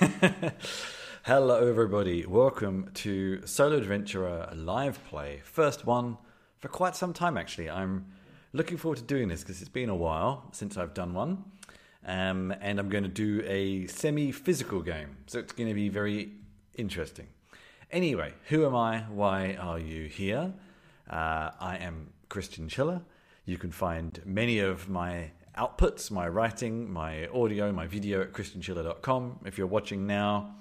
Hello, everybody. Welcome to Solo Adventurer Live Play. First one for quite some time, actually. I'm looking forward to doing this because it's been a while since I've done one. Um, and I'm going to do a semi physical game. So it's going to be very interesting. Anyway, who am I? Why are you here? Uh, I am Christian Schiller. You can find many of my outputs, my writing, my audio, my video at christianschiller.com. If you're watching now,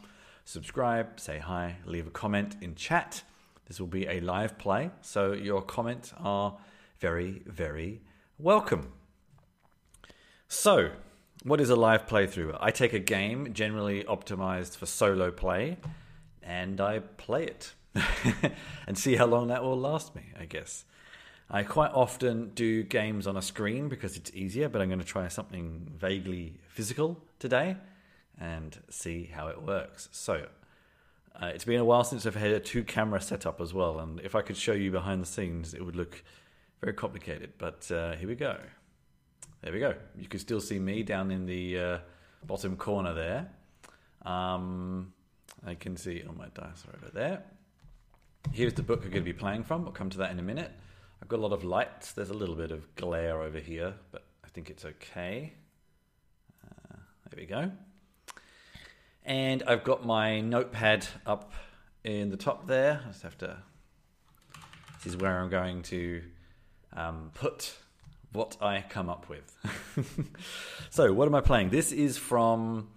subscribe, say hi, leave a comment in chat. This will be a live play, so your comments are very, very welcome. So, what is a live playthrough? I take a game generally optimized for solo play and I play it and see how long that will last me, I guess. I quite often do games on a screen because it's easier, but I'm going to try something vaguely physical today and see how it works. So, uh, it's been a while since I've had a two camera setup as well, and if I could show you behind the scenes, it would look very complicated. But uh, here we go. There we go. You can still see me down in the uh, bottom corner there. Um, I can see on my dice are over there. Here's the book I'm going to be playing from. We'll come to that in a minute. I've got a lot of lights. There's a little bit of glare over here, but I think it's okay. Uh, there we go. And I've got my notepad up in the top there. I just have to. This is where I'm going to um, put what I come up with. so, what am I playing? This is from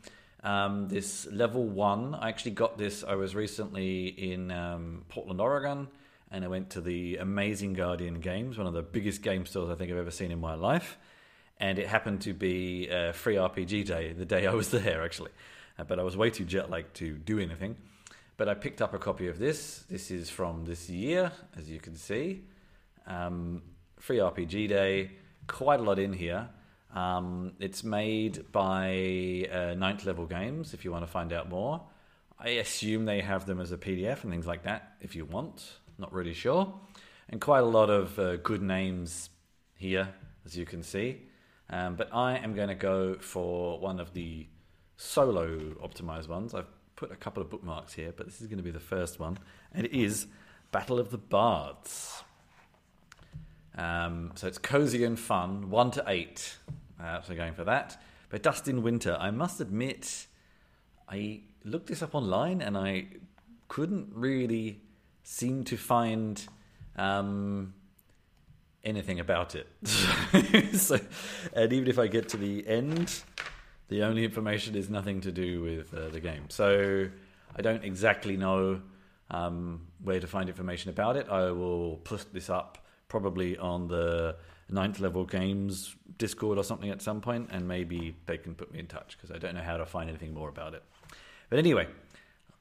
um, this level one. I actually got this. I was recently in um, Portland, Oregon, and I went to the Amazing Guardian Games, one of the biggest game stores I think I've ever seen in my life. And it happened to be a free RPG day, the day I was there, actually. Uh, but I was way too jet lagged to do anything. But I picked up a copy of this. This is from this year, as you can see. Um, free RPG day, quite a lot in here. Um, it's made by uh, Ninth Level Games, if you want to find out more. I assume they have them as a PDF and things like that, if you want. Not really sure. And quite a lot of uh, good names here, as you can see. Um, but I am going to go for one of the solo optimized ones. I've put a couple of bookmarks here, but this is going to be the first one. And it is Battle of the Bards. Um, so it's cozy and fun, one to eight. Uh, so going for that. But Dustin Winter, I must admit, I looked this up online and I couldn't really seem to find um, anything about it. so, and even if I get to the end, the only information is nothing to do with uh, the game. So I don't exactly know um, where to find information about it. I will put this up probably on the ninth level games Discord or something at some point, and maybe they can put me in touch because I don't know how to find anything more about it. But anyway,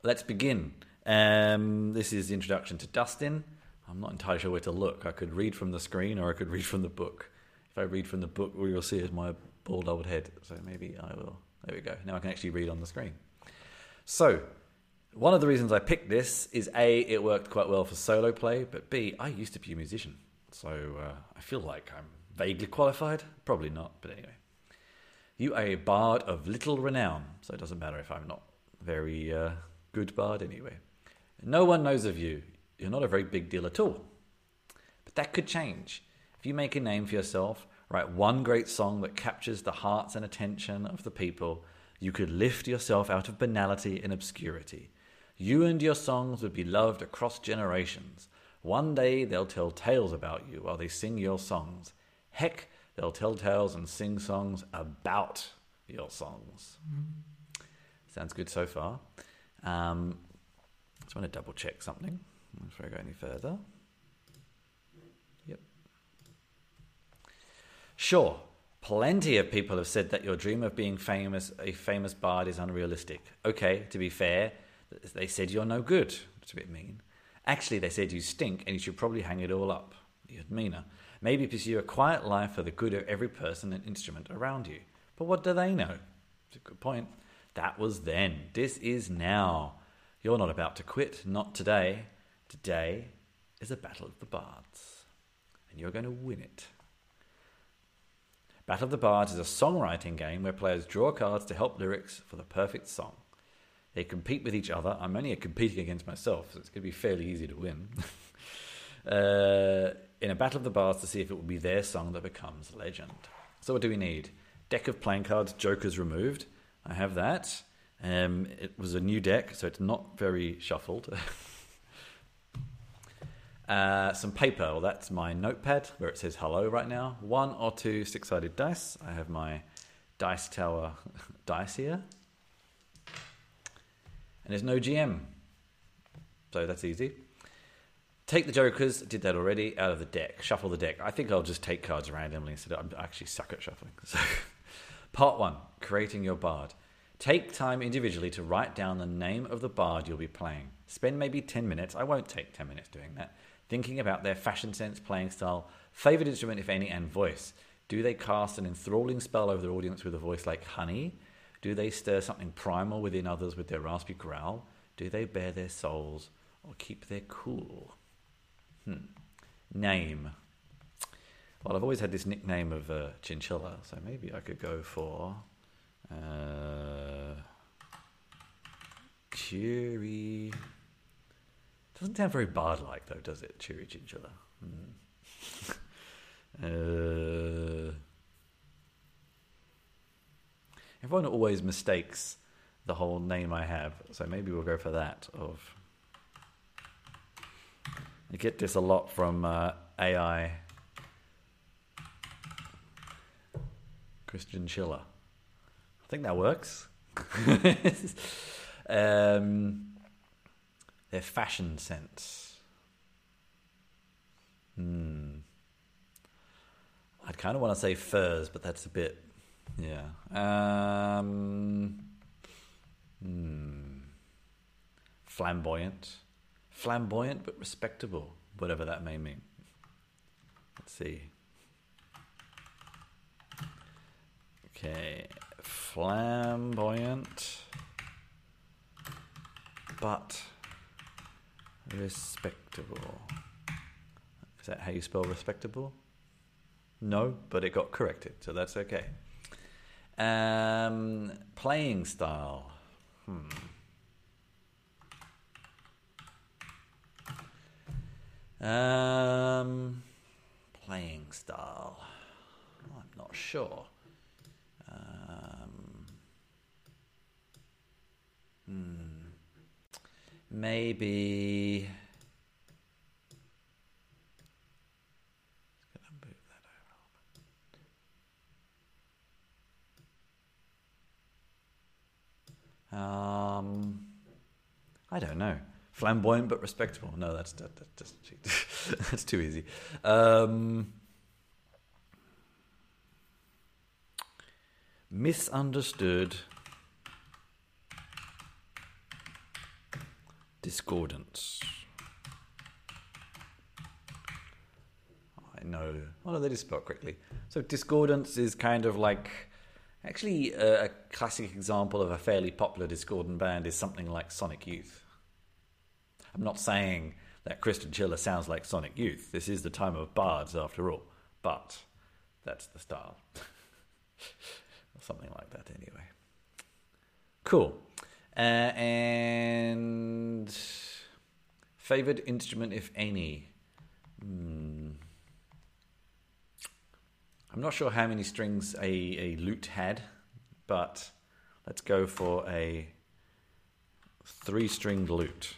let's begin. Um, this is the introduction to Dustin. I'm not entirely sure where to look. I could read from the screen or I could read from the book. If I read from the book, all you'll see is my bald old head. So maybe I will. There we go. Now I can actually read on the screen. So, one of the reasons I picked this is A, it worked quite well for solo play, but B, I used to be a musician. So uh, I feel like I'm vaguely qualified. Probably not, but anyway. You are a bard of little renown, so it doesn't matter if I'm not very uh, good bard anyway. No one knows of you. You're not a very big deal at all. But that could change. If you make a name for yourself, write one great song that captures the hearts and attention of the people, you could lift yourself out of banality and obscurity. You and your songs would be loved across generations. One day they'll tell tales about you while they sing your songs. Heck, they'll tell tales and sing songs about your songs. Mm-hmm. Sounds good so far. Um, just want to double check something before I go any further. Yep. Sure, plenty of people have said that your dream of being famous, a famous bard, is unrealistic. Okay, to be fair, they said you're no good. It's a bit mean. Actually, they said you stink and you should probably hang it all up. You're meaner. Maybe pursue a quiet life for the good of every person and instrument around you. But what do they know? It's a good point. That was then. This is now. You're not about to quit, not today. Today is a battle of the bards, and you're going to win it. Battle of the Bards is a songwriting game where players draw cards to help lyrics for the perfect song. They compete with each other. I'm only competing against myself, so it's going to be fairly easy to win. uh, in a Battle of the Bards to see if it will be their song that becomes legend. So, what do we need? Deck of playing cards, Jokers removed. I have that. Um, it was a new deck, so it's not very shuffled. uh, some paper. Well, that's my notepad where it says hello right now. One or two six sided dice. I have my Dice Tower dice here. And there's no GM. So that's easy. Take the jokers, did that already, out of the deck. Shuffle the deck. I think I'll just take cards randomly instead I actually suck at shuffling. So, part one, creating your bard. Take time individually to write down the name of the bard you'll be playing. Spend maybe 10 minutes, I won't take 10 minutes doing that, thinking about their fashion sense, playing style, favourite instrument, if any, and voice. Do they cast an enthralling spell over their audience with a voice like honey? Do they stir something primal within others with their raspy growl? Do they bare their souls or keep their cool? Hmm. Name. Well, I've always had this nickname of uh, Chinchilla, so maybe I could go for uh, Cheery. Doesn't sound very bard-like, though, does it? Cheery Chinchilla. Hmm. uh, everyone always mistakes the whole name I have, so maybe we'll go for that. Of I get this a lot from uh, AI. Christian Schiller. I think that works. um, their fashion sense. Hmm. I'd kind of want to say furs, but that's a bit, yeah. Um, hmm. Flamboyant flamboyant but respectable, whatever that may mean. Let's see. Okay, flamboyant but respectable. Is that how you spell respectable? No, but it got corrected, so that's okay. Um, playing style. Hmm. Um, playing style. I'm not sure. Hmm. Maybe. Um, I don't know flamboyant but respectable. No, that's that, that, that's, that's too easy. Um, misunderstood. Discordance. I know. Oh, they just spelled quickly. So discordance is kind of like. Actually, a, classic example of a fairly popular discordant band is something like Sonic Youth. I'm not saying that Christian Chiller sounds like Sonic Youth. This is the time of bards, after all. But that's the style. or something like that, anyway. Cool. Uh, and favorite instrument, if any? Hmm. I'm not sure how many strings a, a lute had, but let's go for a three stringed lute.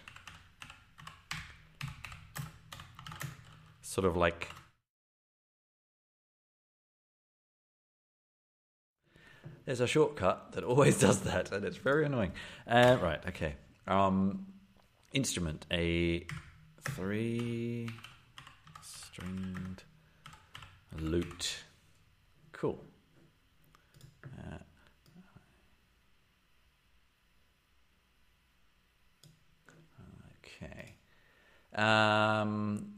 sort of like there's a shortcut that always does that, and it's very annoying. Uh, right, okay. Um, instrument a three stringed lute. Cool. Uh, okay. Um,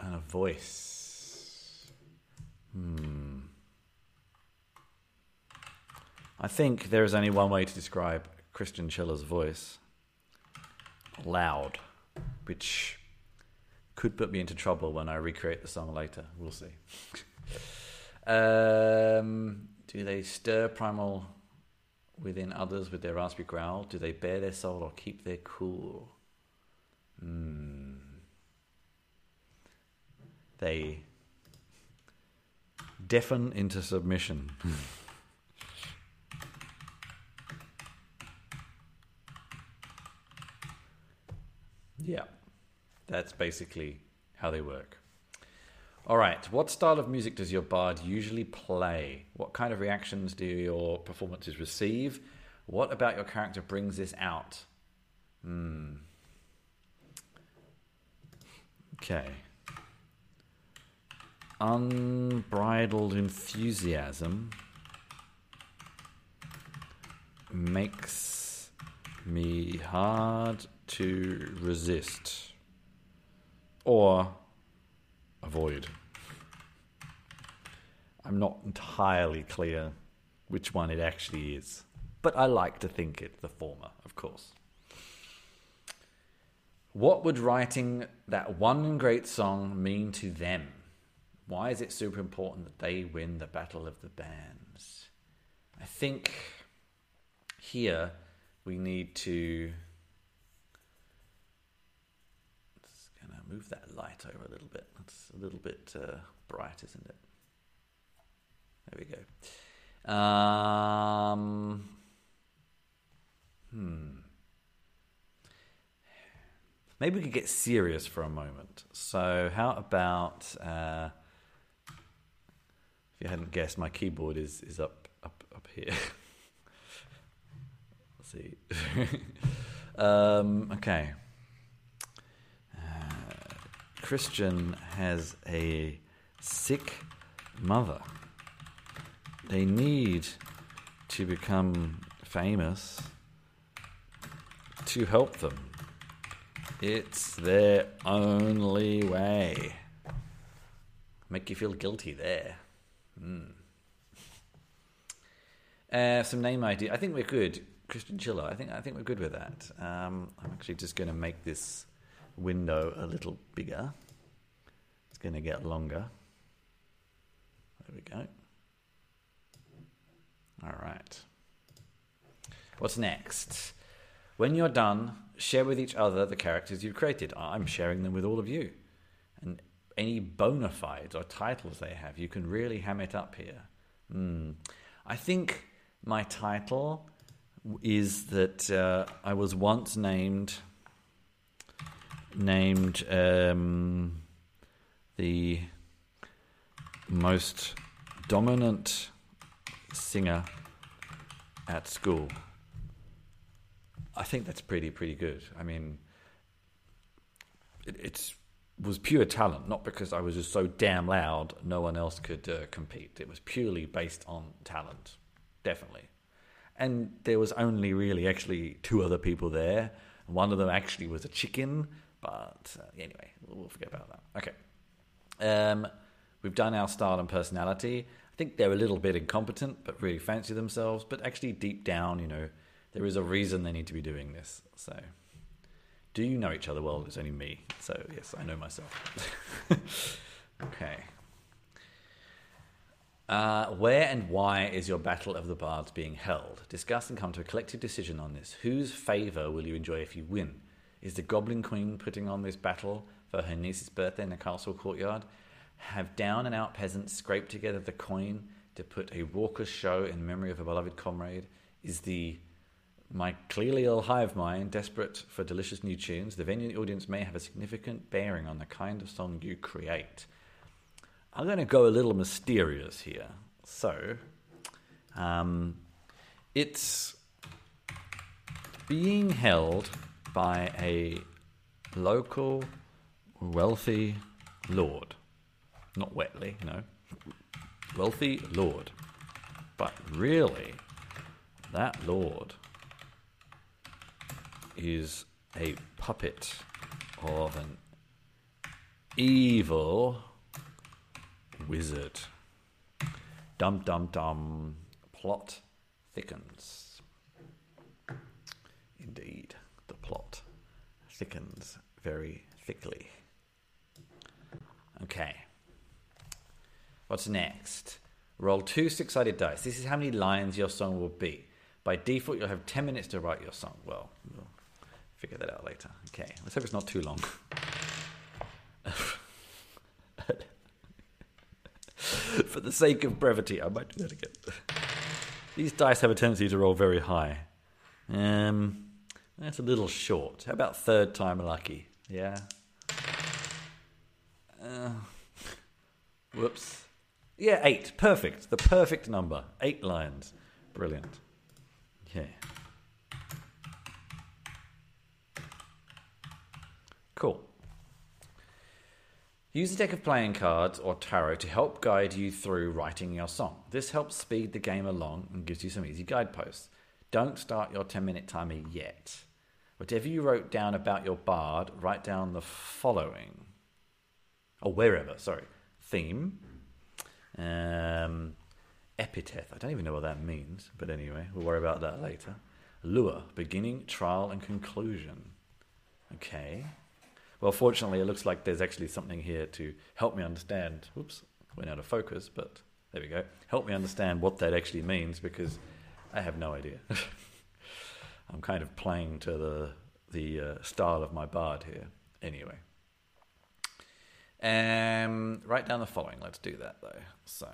and a voice. Hmm. I think there is only one way to describe Christian Schiller's voice loud, which could put me into trouble when I recreate the song later. We'll see. Um, do they stir primal within others with their raspy growl? Do they bare their soul or keep their cool? Hmm. They deafen into submission. yeah, that's basically how they work. All right, what style of music does your bard usually play? What kind of reactions do your performances receive? What about your character brings this out? Hmm. Okay. Unbridled enthusiasm makes me hard to resist or avoid. I'm not entirely clear which one it actually is, but I like to think it the former, of course. What would writing that one great song mean to them? Why is it super important that they win the Battle of the Bands? I think here we need to. Just gonna move that light over a little bit. That's a little bit uh, bright, isn't it? There we go. Um, hmm. Maybe we could get serious for a moment. So, how about uh, if you hadn't guessed, my keyboard is is up up up here. Let's see. um, okay. Christian has a sick mother. They need to become famous to help them. It's their only way. Make you feel guilty there. Mm. Uh, some name idea. I think we're good. Christian Chiller. I think I think we're good with that. Um, I'm actually just going to make this window a little bigger. It's going to get longer. There we go. All right. What's next? When you're done, share with each other the characters you've created. I'm sharing them with all of you. And any bona fides or titles they have, you can really ham it up here. Mm. I think my title is that uh, I was once named named um, the most dominant singer at school. I think that's pretty pretty good. I mean, it, was pure talent, not because I was just so damn loud no one else could uh, compete. It was purely based on talent, definitely. And there was only really actually two other people there. One of them actually was a chicken, but uh, anyway, we'll forget about that. Okay. Um, we've done our style and personality. I think they're a little bit incompetent, but really fancy themselves. But actually, deep down, you know, there is a reason they need to be doing this. So, do you know each other well? It's only me. So, yes, I know myself. okay. Uh, where and why is your Battle of the Bards being held? Discuss and come to a collective decision on this. Whose favour will you enjoy if you win? Is the Goblin Queen putting on this battle for her niece's birthday in the castle courtyard? Have down and out peasants scraped together the coin to put a raucous show in memory of a beloved comrade? Is the my clearly ill hive mind, desperate for delicious new tunes, the venue and the audience may have a significant bearing on the kind of song you create. I'm going to go a little mysterious here. So, um, it's being held by a local wealthy lord. Not wetly, no. Wealthy lord. But really, that lord is a puppet of an evil wizard. Dum dum dum. Plot thickens. Indeed, plot thickens very thickly. Okay. What's next? Roll two six sided dice. This is how many lines your song will be. By default, you'll have 10 minutes to write your song. Well, we'll figure that out later. Okay, let's hope it's not too long. For the sake of brevity, I might do that again. These dice have a tendency to roll very high. Um, that's a little short. How about third time lucky? Yeah. Uh, whoops. Yeah, eight. Perfect. The perfect number. Eight lines. Brilliant. Okay. Cool. Use a deck of playing cards or tarot to help guide you through writing your song. This helps speed the game along and gives you some easy guideposts. Don't start your 10 minute timer yet. Whatever you wrote down about your bard, write down the following. Or wherever, sorry. Theme. Um, epithet. I don't even know what that means, but anyway, we'll worry about that later. Lure. Beginning, trial, and conclusion. Okay. Well, fortunately, it looks like there's actually something here to help me understand. Oops, went out of focus, but there we go. Help me understand what that actually means because I have no idea. I'm kind of playing to the the uh, style of my bard here. Anyway, um, write down the following. Let's do that though. So,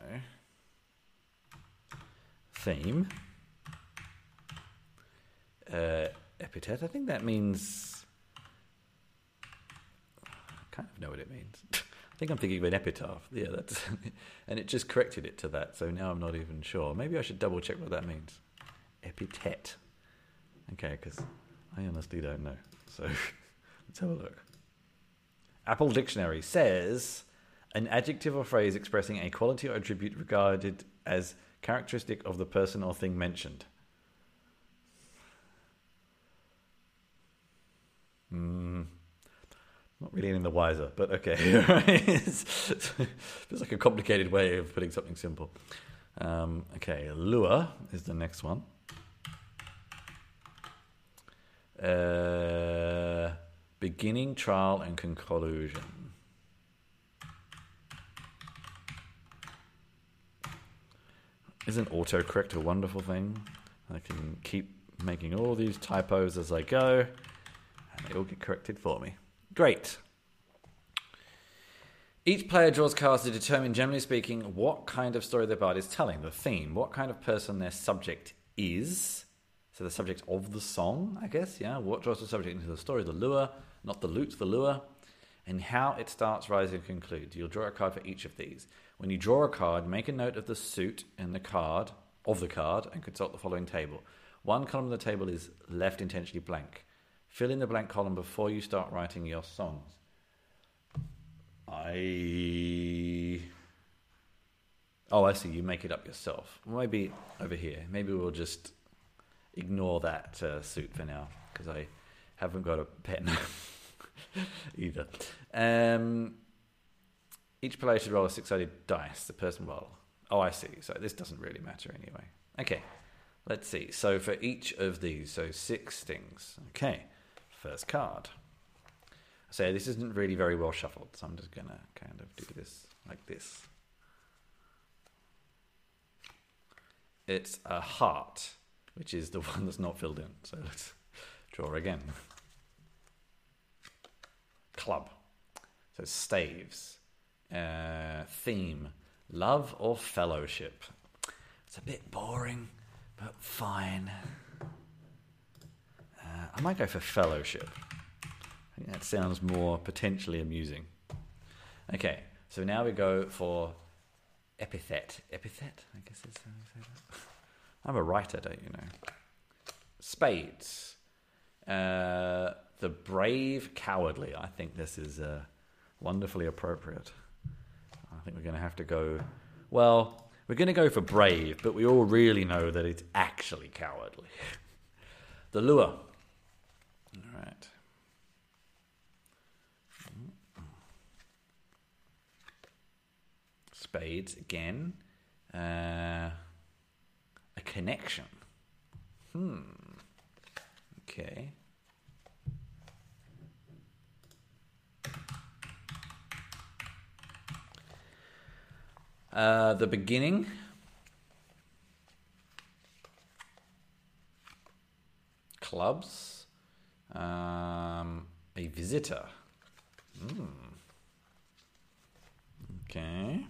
theme, uh, epithet. I think that means kind of know what it means. I think I'm thinking of an epitaph. Yeah, that's and it just corrected it to that. So now I'm not even sure. Maybe I should double check what that means. Epithet. Okay, because I honestly don't know. So let's have a look. Apple Dictionary says an adjective or phrase expressing a quality or attribute regarded as characteristic of the person or thing mentioned. Hmm. Not really any the wiser, but okay. it's, like a complicated way of putting something simple. Um, okay, lure is the next one. Uh, beginning, trial, and conclusion. Isn't autocorrect a wonderful thing? I can keep making all these typos as I go, and they all get corrected for me. Great. Each player draws cards to determine, generally speaking, what kind of story their bard is telling, the theme, what kind of person their subject is. So the subject of the song, I guess, yeah. What draws the subject into the story, the lure, not the lute, the lure, and how it starts, rises, and concludes. You'll draw a card for each of these. When you draw a card, make a note of the suit in the card, of the card, and consult the following table. One column of the table is left intentionally blank. Fill in the blank column before you start writing your songs. I. Oh, I see. You make it up yourself. Maybe over here. Maybe we'll just ignore that uh, suit for now because I haven't got a pen either. Um, each player should roll a six-sided dice. The person roll. Oh, I see. So this doesn't really matter anyway. Okay. Let's see. So for each of these, so six things. Okay. First card. So this isn't really very well shuffled, so I'm just gonna kind of do this like this. It's a heart, which is the one that's not filled in. So let's draw again. Club. So staves. Uh, theme. Love or fellowship. It's a bit boring, but fine. I might go for fellowship. I think that sounds more potentially amusing. Okay, so now we go for epithet. Epithet, I guess is how you say that. I'm a writer, don't you know? Spades. Uh, the brave, cowardly. I think this is uh, wonderfully appropriate. I think we're going to have to go. Well, we're going to go for brave, but we all really know that it's actually cowardly. the lure. All right. Spades again. Uh, a connection. Hmm. Okay. Uh, the beginning. Clubs. Um, a visitor. Mm. Okay.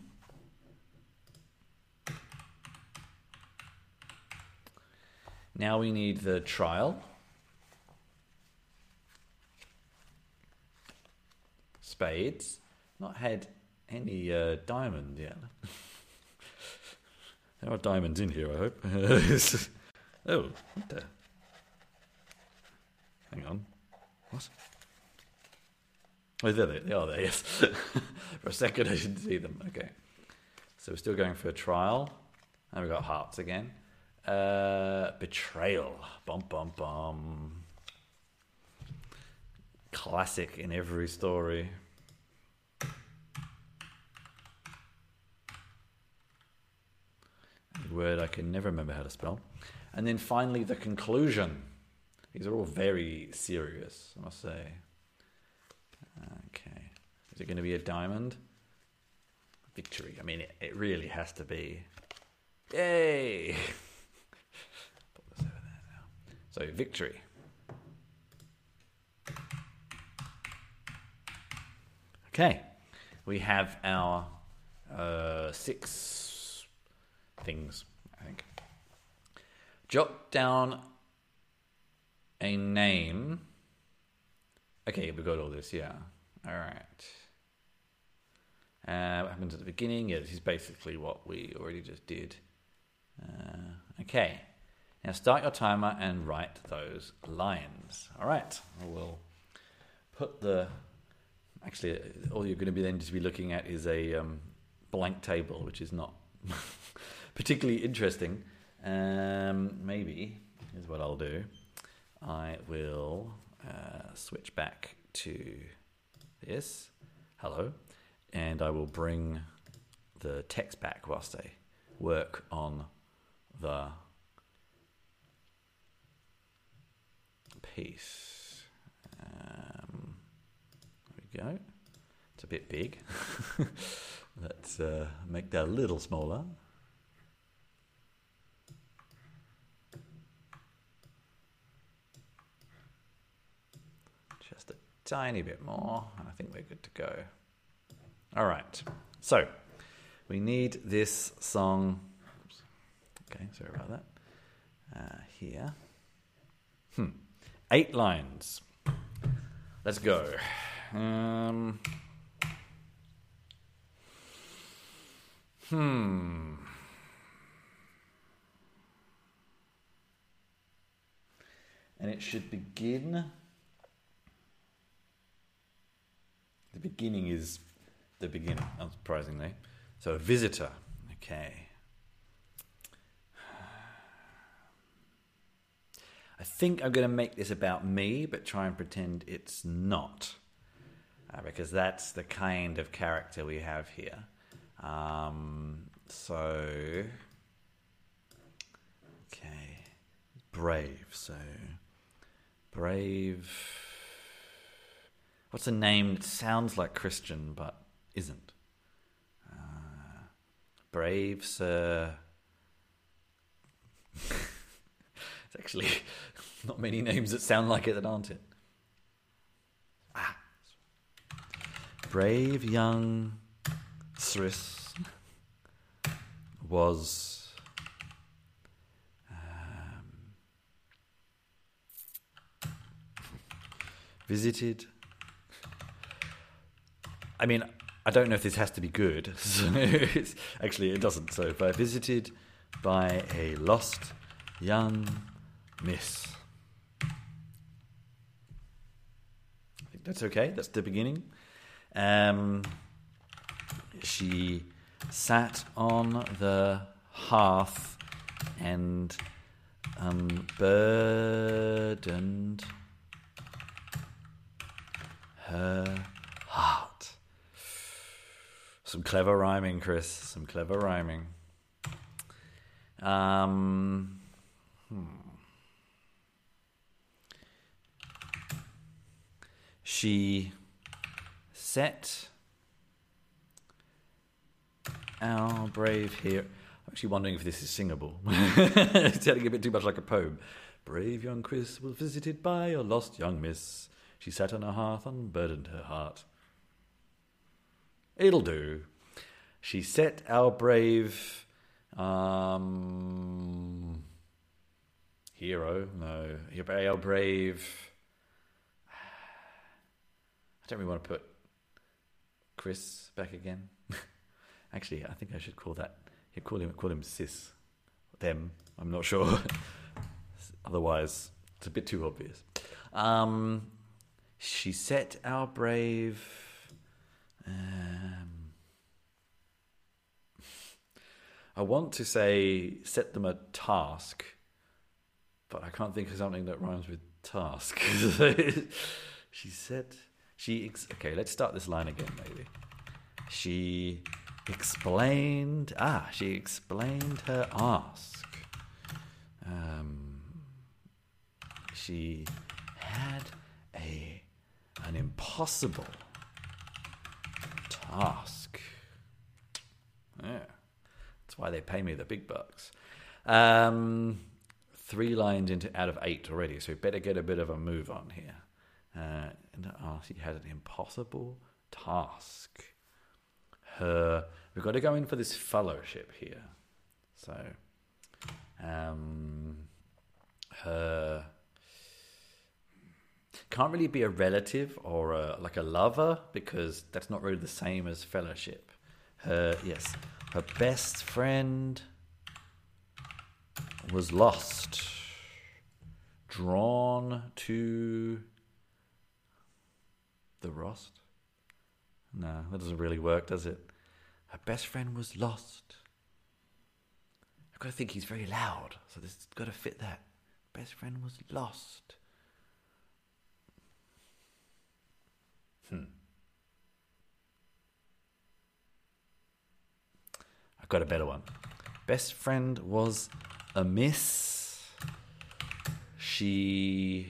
Now we need the trial. Spades. Not had any uh, diamond yet. there are diamonds in here, I hope. oh, what the? Hang on. What? Oh, there they, they are there, yes. For a second I didn't see them. Okay. So we're still going for a trial. And we've got hearts again. Uh, betrayal. Bum, bum, bum. Classic in every story. A word I can never remember how to spell. And then finally, the conclusion. These are all very serious, I must say. Okay. Is it going to be a diamond? Victory. I mean, it, it really has to be. Yay! So, victory. Okay. We have our uh, six things, I think. Jot down a name. Okay, we got all this, yeah. All right. Uh, what happens at the beginning? Yeah, this is basically what we already just did. Uh, okay. Now start your timer and write those lines. All right. We'll put the. Actually, all you're going to be then just be looking at is a um, blank table, which is not particularly interesting. Um, maybe is what I'll do. I will uh, switch back to this. Hello. And I will bring the text back whilst I work on the piece. Um, there we go. It's a bit big. Let's uh, make that a little smaller. Just a tiny bit more, and I think we're good to go. All right. So we need this song. Oops. Okay, sorry about that. Uh, here. Hmm. Eight lines. Let's go. Um, hmm. And it should begin. The beginning is the beginning, unsurprisingly. So, a visitor. Okay. I think I'm going to make this about me, but try and pretend it's not. Uh, because that's the kind of character we have here. Um, so. Okay. Brave. So. Brave. What's a name that sounds like Christian but isn't? Uh, brave Sir. It's actually not many names that sound like it that aren't it. Ah. Brave young Sriss was um, visited. I mean, I don't know if this has to be good. So actually, it doesn't. So, by visited by a lost young miss. I think that's okay. That's the beginning. Um, she sat on the hearth and unburdened her heart. Some clever rhyming, Chris. Some clever rhyming. Um, hmm. She set our brave hero. I'm actually wondering if this is singable. it's sounding a bit too much like a poem. Brave young Chris was visited by a lost young miss. She sat on her hearth, unburdened her heart. It'll do. She set our brave um, hero, no, our brave. I don't really want to put Chris back again. Actually, I think I should call that. You call him call him sis, them. I'm not sure. Otherwise, it's a bit too obvious. Um, she set our brave. Um, I want to say set them a task, but I can't think of something that rhymes with task. she said she ex- okay. Let's start this line again, maybe. She explained. Ah, she explained her ask. Um, she had a an impossible task. Yeah, that's why they pay me the big bucks. Um, three lines into out of eight already, so better get a bit of a move on here. Uh, and oh, she had an impossible task. Her, we've got to go in for this fellowship here. So, um, her can't really be a relative or a, like a lover because that's not really the same as fellowship. Her, yes, her best friend was lost, drawn to the Rost? No, that doesn't really work, does it? Her best friend was lost. I've got to think he's very loud, so this has got to fit that. Best friend was lost. Hmm. I've got a better one. Best friend was a miss. She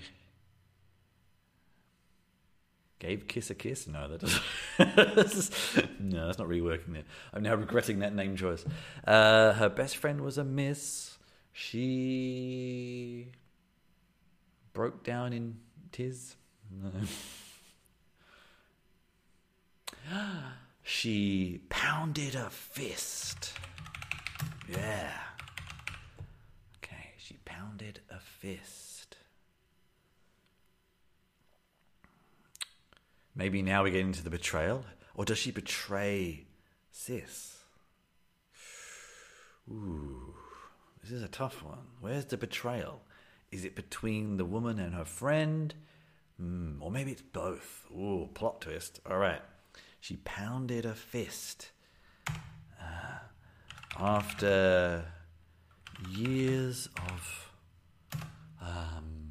Gave Kiss a kiss? No, that doesn't. no, that's not really working there. I'm now regretting that name choice. Uh, her best friend was a miss. She broke down in tears. No. she pounded a fist. Yeah. Okay, she pounded a fist. Maybe now we get into the betrayal. Or does she betray Sis? Ooh, this is a tough one. Where's the betrayal? Is it between the woman and her friend? Mm, or maybe it's both. Ooh, plot twist. All right. She pounded a fist. Uh, after years of um,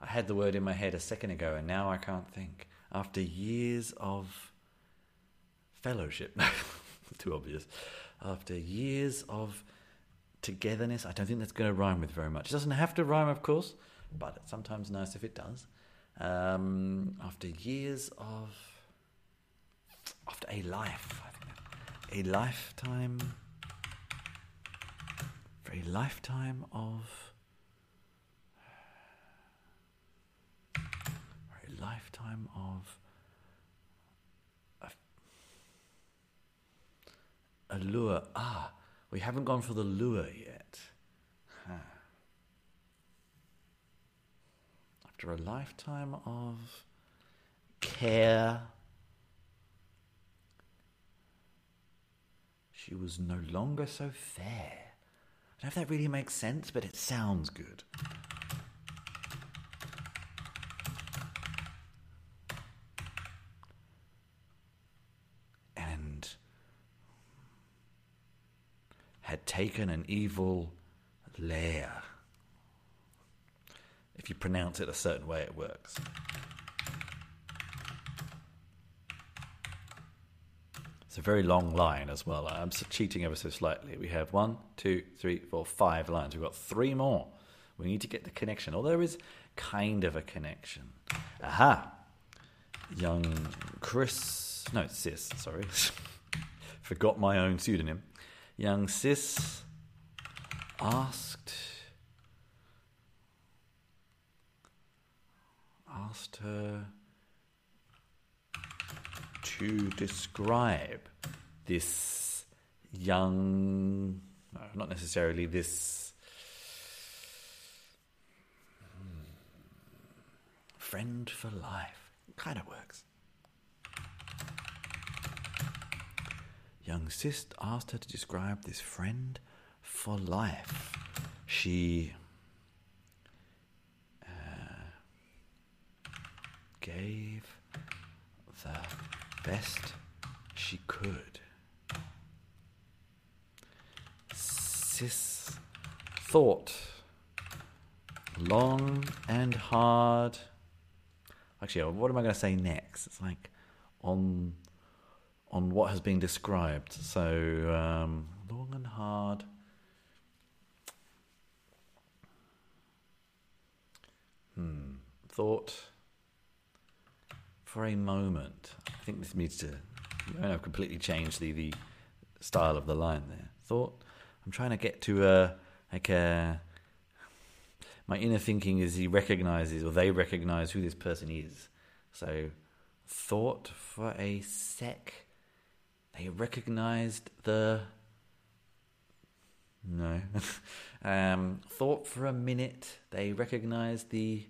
I had the word in my head a second ago and now I can't think. After years of fellowship, too obvious. After years of togetherness, I don't think that's going to rhyme with very much. It doesn't have to rhyme, of course, but it's sometimes nice if it does. Um, after years of, after a life, a lifetime, for a lifetime of a lifetime of a lure. Ah, we haven't gone for the lure yet. After a lifetime of care, she was no longer so fair. I don't know if that really makes sense, but it sounds good. And had taken an evil lair. If you pronounce it a certain way, it works. It's a very long line as well. I'm cheating ever so slightly. We have one, two, three, four, five lines. We've got three more. We need to get the connection, although there is kind of a connection. Aha! Young Chris, no, Sis, sorry. forgot my own pseudonym. Young sis asked asked her to describe this young, no, not necessarily this hmm, friend for life. Kind of works. Young sis asked her to describe this friend for life. She gave the best she could. Sis thought long and hard. Actually, what am I going to say next? It's like on on what has been described. So um, long and hard. Hmm. Thought for a moment. I think this needs to. I've completely changed the the style of the line there. Thought. I'm trying to get to a like a. My inner thinking is he recognizes or they recognize who this person is. So, thought for a sec they recognized the. No. um, thought for a minute. They recognized the.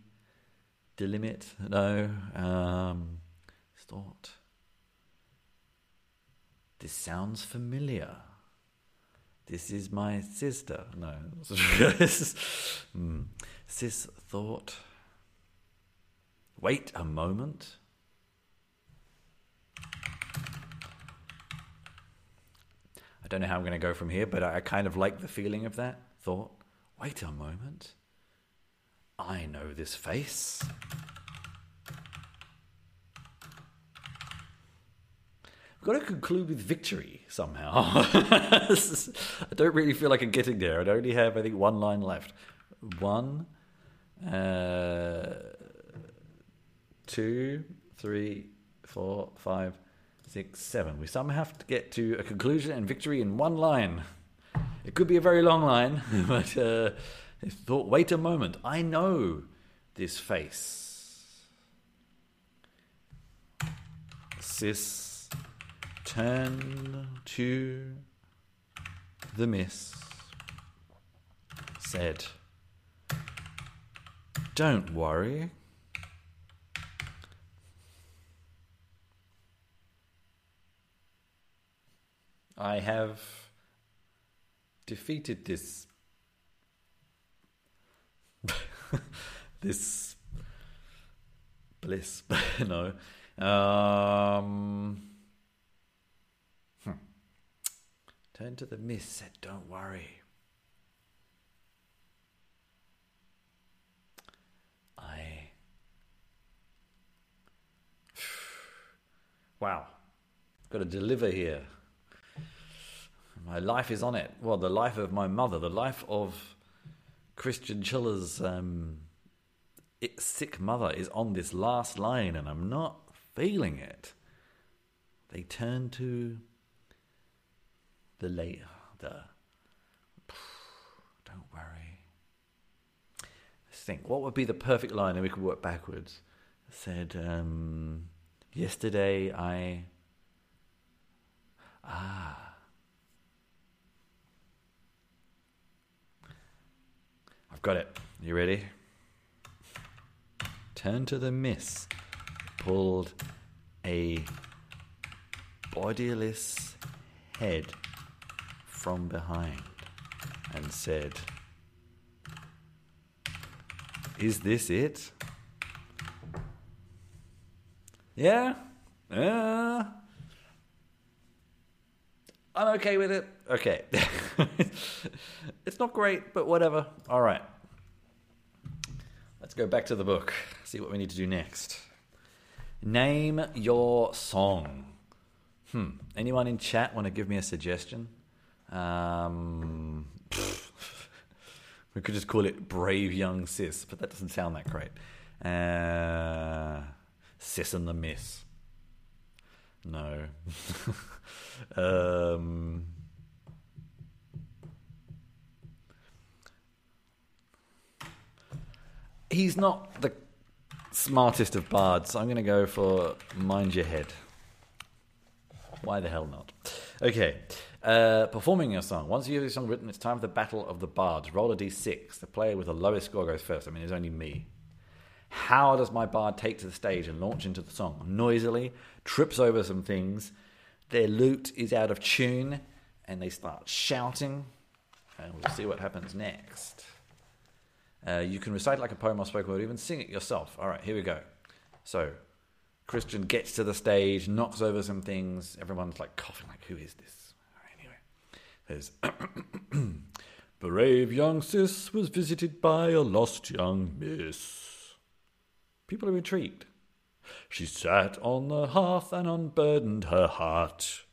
Delimit. No. Um, thought. This sounds familiar. This is my sister. No. mm. Sis thought. Wait a moment. I don't know how I'm going to go from here, but I kind of like the feeling of that thought. Wait a moment. I know this face. We've got to conclude with victory somehow. I don't really feel like I'm getting there. I only have, I think, one line left. One, uh, two, three, four, five, six, seven. We somehow have to get to a conclusion and victory in one line. It could be a very long line, but uh, I thought, wait a moment, I know this face. Sis, turn to the miss, said, Don't worry. I have defeated this this bliss. no. Um, hmm. Turn to the mist, said, Don't worry. I. Wow. Got to deliver here. My life is on it. Well, the life of my mother, the life of Christian Chiller's um, sick mother is on this last line, and I'm not feeling it. They turn to the late, the. Don't worry. Let's think. What would be the perfect line, and we could work backwards. I said, um, yesterday I. Ah. I've got it. You ready? Turn to the miss. Pulled a bodiless head from behind and said, Is this it? Yeah? Uh, I'm okay with it. Okay. it's not great, but whatever. All right. Let's go back to the book, see what we need to do next. Name your song. Hmm. Anyone in chat want to give me a suggestion? Um, we could just call it Brave Young Sis, but that doesn't sound that great. Uh, Sis and the Miss. No. um, he's not the smartest of bards. I'm going to go for Mind Your Head. Why the hell not? Okay. Uh, performing your song. Once you have your song written, it's time for the Battle of the Bards. Roll a d6. The player with the lowest score goes first. I mean, it's only me. How does my bard take to the stage and launch into the song? Noisily, trips over some things. Their lute is out of tune, and they start shouting. And we'll see what happens next. Uh, you can recite like a poem or spoken word, even sing it yourself. All right, here we go. So, Christian gets to the stage, knocks over some things. Everyone's like coughing, like, who is this? All right, anyway, there's brave young sis was visited by a lost young miss. People are intrigued. She sat on the hearth and unburdened her heart.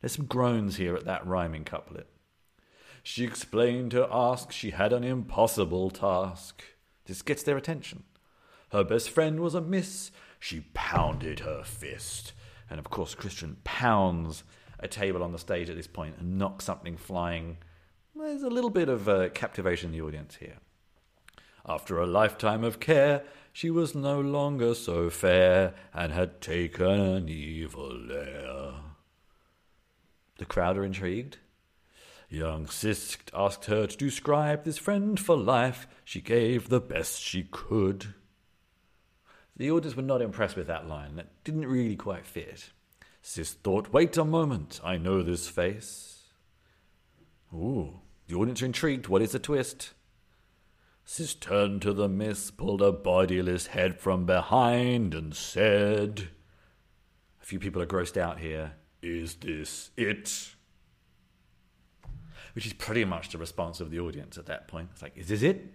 There's some groans here at that rhyming couplet. She explained her ask, she had an impossible task. This gets their attention. Her best friend was a miss, she pounded her fist. And of course, Christian pounds a table on the stage at this point and knocks something flying. There's a little bit of uh, captivation in the audience here. After a lifetime of care, she was no longer so fair and had taken an evil air. The crowd are intrigued. Young Sis asked her to describe this friend for life. She gave the best she could. The audience were not impressed with that line. That didn't really quite fit. Sis thought, wait a moment, I know this face. Ooh, the audience are intrigued. What is the twist? Sis turned to the miss, pulled a bodiless head from behind, and said, A few people are grossed out here. Is this it? Which is pretty much the response of the audience at that point. It's like, Is this it?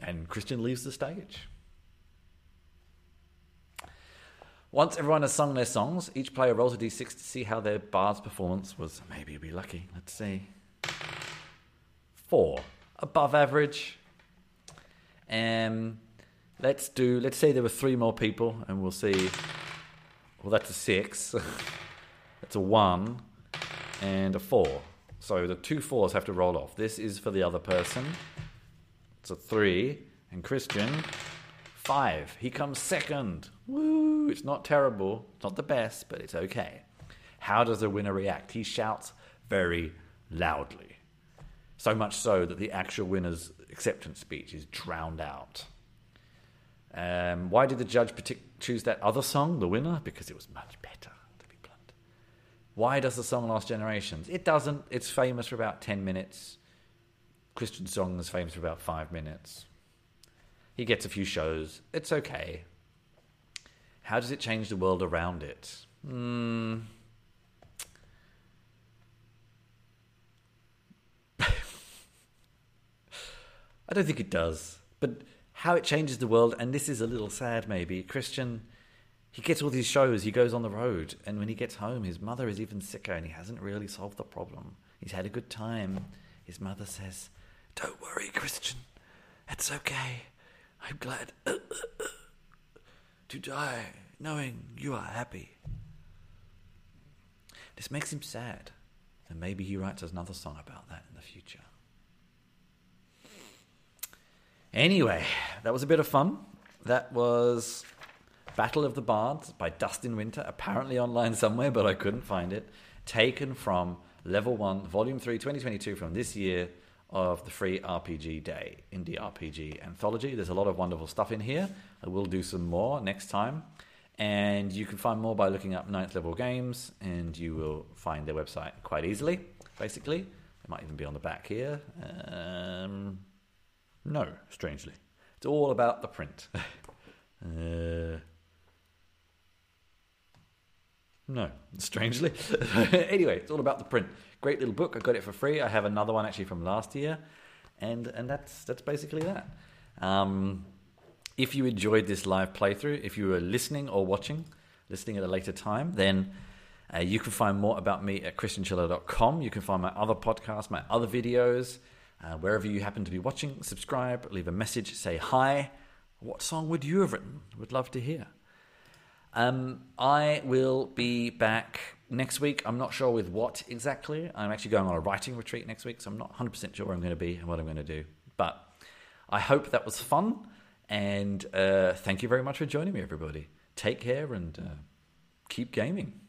And Christian leaves the stage. Once everyone has sung their songs, each player rolls a d6 to see how their bard's performance was. Maybe you'll be lucky. Let's see. Four. Above average. Um, let's do. Let's say there were three more people, and we'll see. Well, that's a six. that's a one, and a four. So the two fours have to roll off. This is for the other person. It's a three, and Christian five. He comes second. Woo! It's not terrible. It's not the best, but it's okay. How does the winner react? He shouts very loudly. So much so that the actual winner's acceptance speech is drowned out. Um, why did the judge partic- choose that other song, the winner? Because it was much better. Why does the song last generations? It doesn't. It's famous for about 10 minutes. Christian song is famous for about five minutes. He gets a few shows. It's okay. How does it change the world around it? Hmm. I don't think it does. But how it changes the world, and this is a little sad maybe. Christian, he gets all these shows, he goes on the road, and when he gets home, his mother is even sicker and he hasn't really solved the problem. He's had a good time. His mother says, Don't worry, Christian. It's okay. I'm glad to die knowing you are happy. This makes him sad, and maybe he writes another song about that in the future. Anyway, that was a bit of fun. That was Battle of the Bards by Dustin Winter, apparently online somewhere, but I couldn't find it. Taken from Level 1, Volume 3, 2022, from this year of the Free RPG Day, Indie RPG Anthology. There's a lot of wonderful stuff in here. I will do some more next time. And you can find more by looking up Ninth Level Games, and you will find their website quite easily, basically. It might even be on the back here. Um, no, strangely. It's all about the print. uh, no, strangely. anyway, it's all about the print. Great little book. I got it for free. I have another one actually from last year, and and that's that's basically that. Um, if you enjoyed this live playthrough, if you were listening or watching, listening at a later time, then uh, you can find more about me at christianchiller.com. You can find my other podcasts, my other videos. Uh, wherever you happen to be watching, subscribe, leave a message, say hi. What song would you have written? Would love to hear. Um, I will be back next week. I'm not sure with what exactly. I'm actually going on a writing retreat next week, so I'm not 100% sure where I'm going to be and what I'm going to do. But I hope that was fun. And uh, thank you very much for joining me, everybody. Take care and uh, keep gaming.